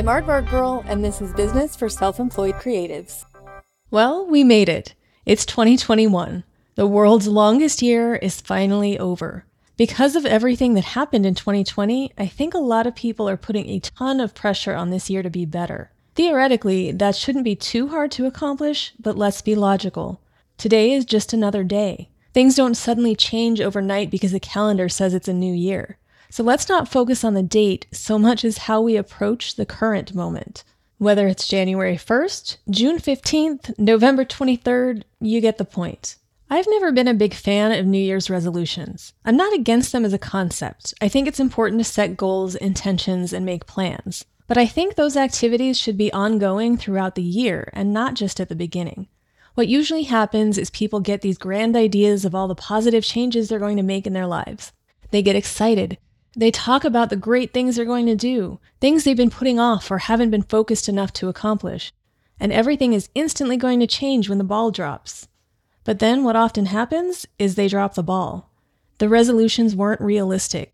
I'm Aardvark Girl, and this is Business for Self Employed Creatives. Well, we made it. It's 2021. The world's longest year is finally over. Because of everything that happened in 2020, I think a lot of people are putting a ton of pressure on this year to be better. Theoretically, that shouldn't be too hard to accomplish, but let's be logical. Today is just another day. Things don't suddenly change overnight because the calendar says it's a new year. So let's not focus on the date so much as how we approach the current moment. Whether it's January 1st, June 15th, November 23rd, you get the point. I've never been a big fan of New Year's resolutions. I'm not against them as a concept. I think it's important to set goals, intentions, and make plans. But I think those activities should be ongoing throughout the year and not just at the beginning. What usually happens is people get these grand ideas of all the positive changes they're going to make in their lives. They get excited, they talk about the great things they're going to do, things they've been putting off or haven't been focused enough to accomplish. And everything is instantly going to change when the ball drops. But then what often happens is they drop the ball. The resolutions weren't realistic.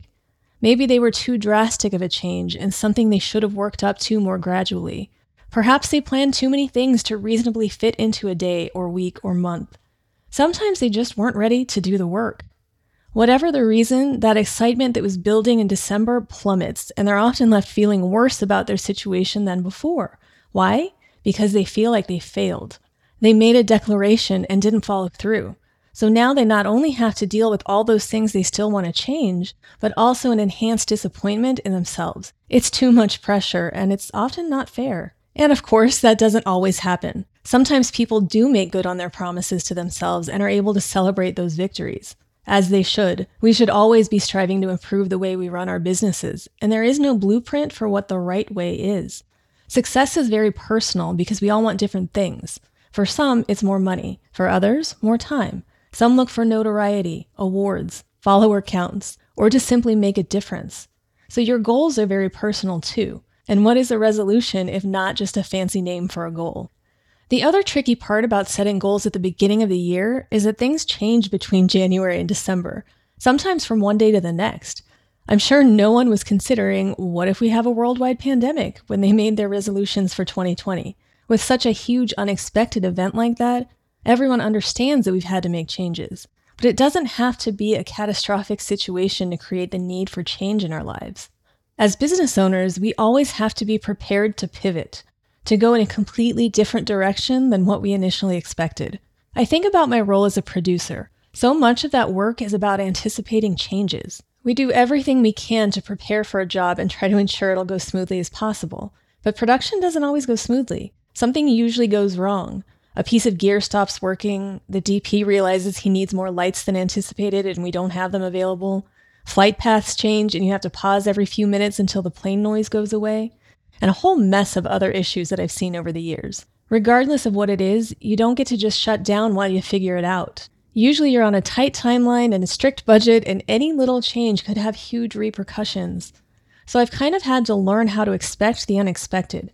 Maybe they were too drastic of a change and something they should have worked up to more gradually. Perhaps they planned too many things to reasonably fit into a day or week or month. Sometimes they just weren't ready to do the work. Whatever the reason, that excitement that was building in December plummets, and they're often left feeling worse about their situation than before. Why? Because they feel like they failed. They made a declaration and didn't follow through. So now they not only have to deal with all those things they still want to change, but also an enhanced disappointment in themselves. It's too much pressure, and it's often not fair. And of course, that doesn't always happen. Sometimes people do make good on their promises to themselves and are able to celebrate those victories as they should. We should always be striving to improve the way we run our businesses, and there is no blueprint for what the right way is. Success is very personal because we all want different things. For some, it's more money. For others, more time. Some look for notoriety, awards, follower counts, or to simply make a difference. So your goals are very personal too. And what is a resolution if not just a fancy name for a goal? The other tricky part about setting goals at the beginning of the year is that things change between January and December, sometimes from one day to the next. I'm sure no one was considering what if we have a worldwide pandemic when they made their resolutions for 2020. With such a huge unexpected event like that, everyone understands that we've had to make changes. But it doesn't have to be a catastrophic situation to create the need for change in our lives. As business owners, we always have to be prepared to pivot, to go in a completely different direction than what we initially expected. I think about my role as a producer. So much of that work is about anticipating changes. We do everything we can to prepare for a job and try to ensure it'll go smoothly as possible. But production doesn't always go smoothly. Something usually goes wrong. A piece of gear stops working, the DP realizes he needs more lights than anticipated and we don't have them available. Flight paths change and you have to pause every few minutes until the plane noise goes away and a whole mess of other issues that I've seen over the years. Regardless of what it is, you don't get to just shut down while you figure it out. Usually you're on a tight timeline and a strict budget, and any little change could have huge repercussions. So I've kind of had to learn how to expect the unexpected.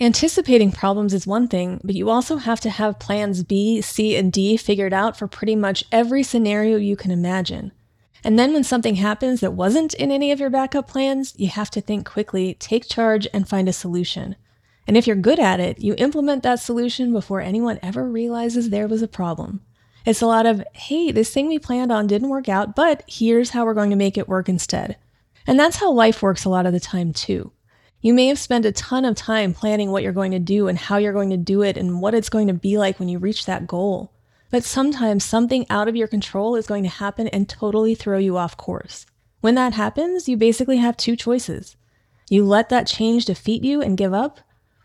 Anticipating problems is one thing, but you also have to have plans B, C, and D figured out for pretty much every scenario you can imagine. And then when something happens that wasn't in any of your backup plans, you have to think quickly, take charge, and find a solution. And if you're good at it, you implement that solution before anyone ever realizes there was a problem. It's a lot of, hey, this thing we planned on didn't work out, but here's how we're going to make it work instead. And that's how life works a lot of the time, too. You may have spent a ton of time planning what you're going to do and how you're going to do it and what it's going to be like when you reach that goal. But sometimes something out of your control is going to happen and totally throw you off course. When that happens, you basically have two choices. You let that change defeat you and give up,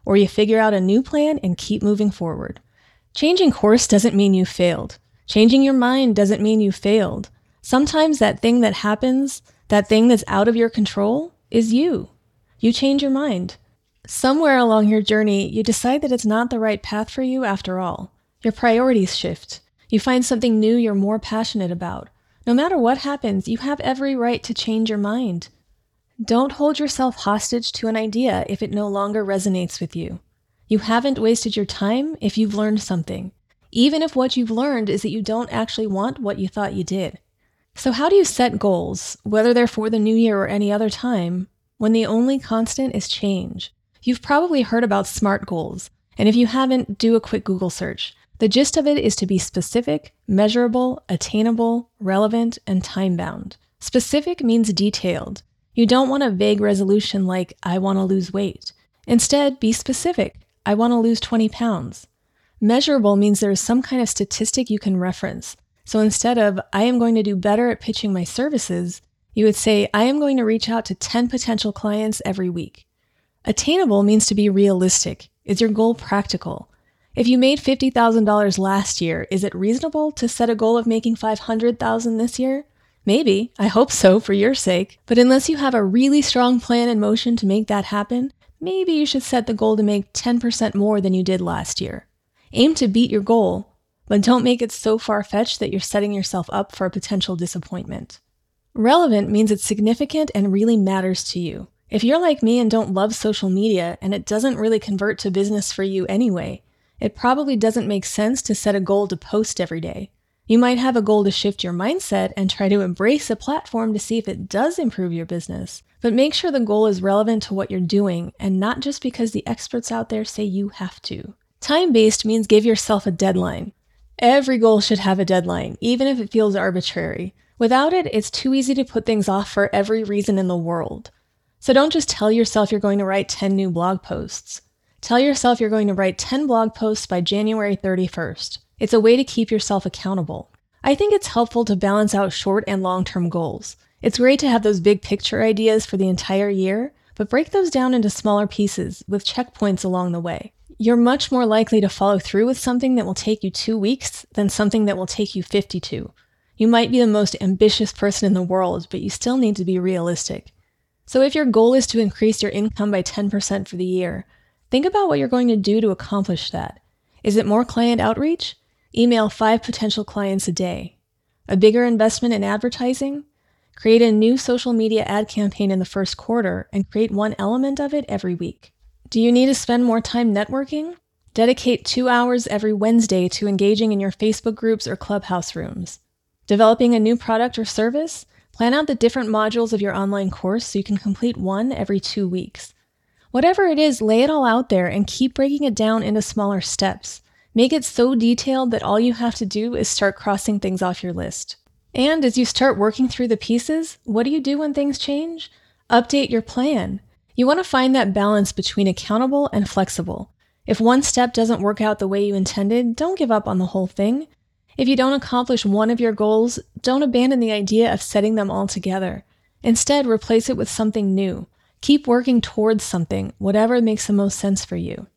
or you figure out a new plan and keep moving forward. Changing course doesn't mean you failed. Changing your mind doesn't mean you failed. Sometimes that thing that happens, that thing that's out of your control, is you. You change your mind. Somewhere along your journey, you decide that it's not the right path for you after all. Your priorities shift. You find something new you're more passionate about. No matter what happens, you have every right to change your mind. Don't hold yourself hostage to an idea if it no longer resonates with you. You haven't wasted your time if you've learned something, even if what you've learned is that you don't actually want what you thought you did. So, how do you set goals, whether they're for the new year or any other time, when the only constant is change? You've probably heard about SMART goals, and if you haven't, do a quick Google search. The gist of it is to be specific, measurable, attainable, relevant, and time bound. Specific means detailed. You don't want a vague resolution like, I want to lose weight. Instead, be specific. I want to lose 20 pounds. Measurable means there is some kind of statistic you can reference. So instead of, I am going to do better at pitching my services, you would say, I am going to reach out to 10 potential clients every week. Attainable means to be realistic. Is your goal practical? If you made $50,000 last year, is it reasonable to set a goal of making 500,000 this year? Maybe. I hope so for your sake. But unless you have a really strong plan in motion to make that happen, maybe you should set the goal to make 10% more than you did last year. Aim to beat your goal, but don't make it so far fetched that you're setting yourself up for a potential disappointment. Relevant means it's significant and really matters to you. If you're like me and don't love social media and it doesn't really convert to business for you anyway, it probably doesn't make sense to set a goal to post every day. You might have a goal to shift your mindset and try to embrace a platform to see if it does improve your business. But make sure the goal is relevant to what you're doing and not just because the experts out there say you have to. Time based means give yourself a deadline. Every goal should have a deadline, even if it feels arbitrary. Without it, it's too easy to put things off for every reason in the world. So don't just tell yourself you're going to write 10 new blog posts. Tell yourself you're going to write 10 blog posts by January 31st. It's a way to keep yourself accountable. I think it's helpful to balance out short and long term goals. It's great to have those big picture ideas for the entire year, but break those down into smaller pieces with checkpoints along the way. You're much more likely to follow through with something that will take you two weeks than something that will take you 52. You might be the most ambitious person in the world, but you still need to be realistic. So if your goal is to increase your income by 10% for the year, Think about what you're going to do to accomplish that. Is it more client outreach? Email five potential clients a day. A bigger investment in advertising? Create a new social media ad campaign in the first quarter and create one element of it every week. Do you need to spend more time networking? Dedicate two hours every Wednesday to engaging in your Facebook groups or clubhouse rooms. Developing a new product or service? Plan out the different modules of your online course so you can complete one every two weeks. Whatever it is, lay it all out there and keep breaking it down into smaller steps. Make it so detailed that all you have to do is start crossing things off your list. And as you start working through the pieces, what do you do when things change? Update your plan. You want to find that balance between accountable and flexible. If one step doesn't work out the way you intended, don't give up on the whole thing. If you don't accomplish one of your goals, don't abandon the idea of setting them all together. Instead, replace it with something new. Keep working towards something, whatever makes the most sense for you.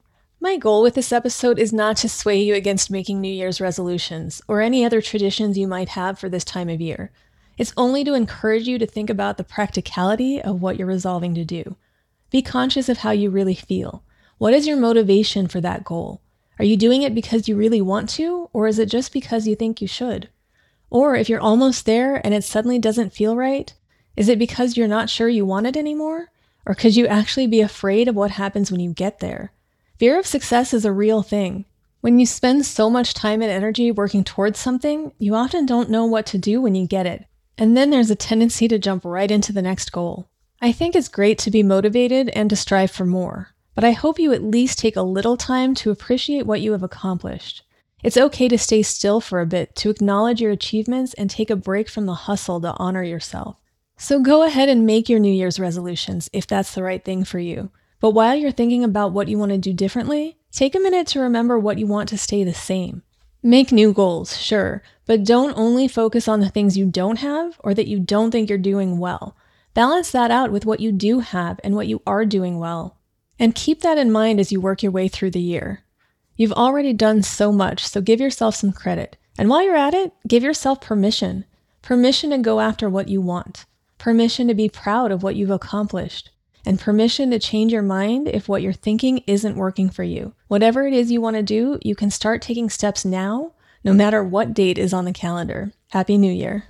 My goal with this episode is not to sway you against making New Year's resolutions or any other traditions you might have for this time of year. It's only to encourage you to think about the practicality of what you're resolving to do. Be conscious of how you really feel. What is your motivation for that goal? Are you doing it because you really want to, or is it just because you think you should? Or if you're almost there and it suddenly doesn't feel right, is it because you're not sure you want it anymore? Or could you actually be afraid of what happens when you get there? Fear of success is a real thing. When you spend so much time and energy working towards something, you often don't know what to do when you get it. And then there's a tendency to jump right into the next goal. I think it's great to be motivated and to strive for more, but I hope you at least take a little time to appreciate what you have accomplished. It's okay to stay still for a bit, to acknowledge your achievements and take a break from the hustle to honor yourself. So go ahead and make your New Year's resolutions if that's the right thing for you. But while you're thinking about what you want to do differently, take a minute to remember what you want to stay the same. Make new goals, sure, but don't only focus on the things you don't have or that you don't think you're doing well. Balance that out with what you do have and what you are doing well. And keep that in mind as you work your way through the year. You've already done so much, so give yourself some credit. And while you're at it, give yourself permission permission to go after what you want permission to be proud of what you've accomplished, and permission to change your mind if what you're thinking isn't working for you. Whatever it is you want to do, you can start taking steps now, no matter what date is on the calendar. Happy New Year.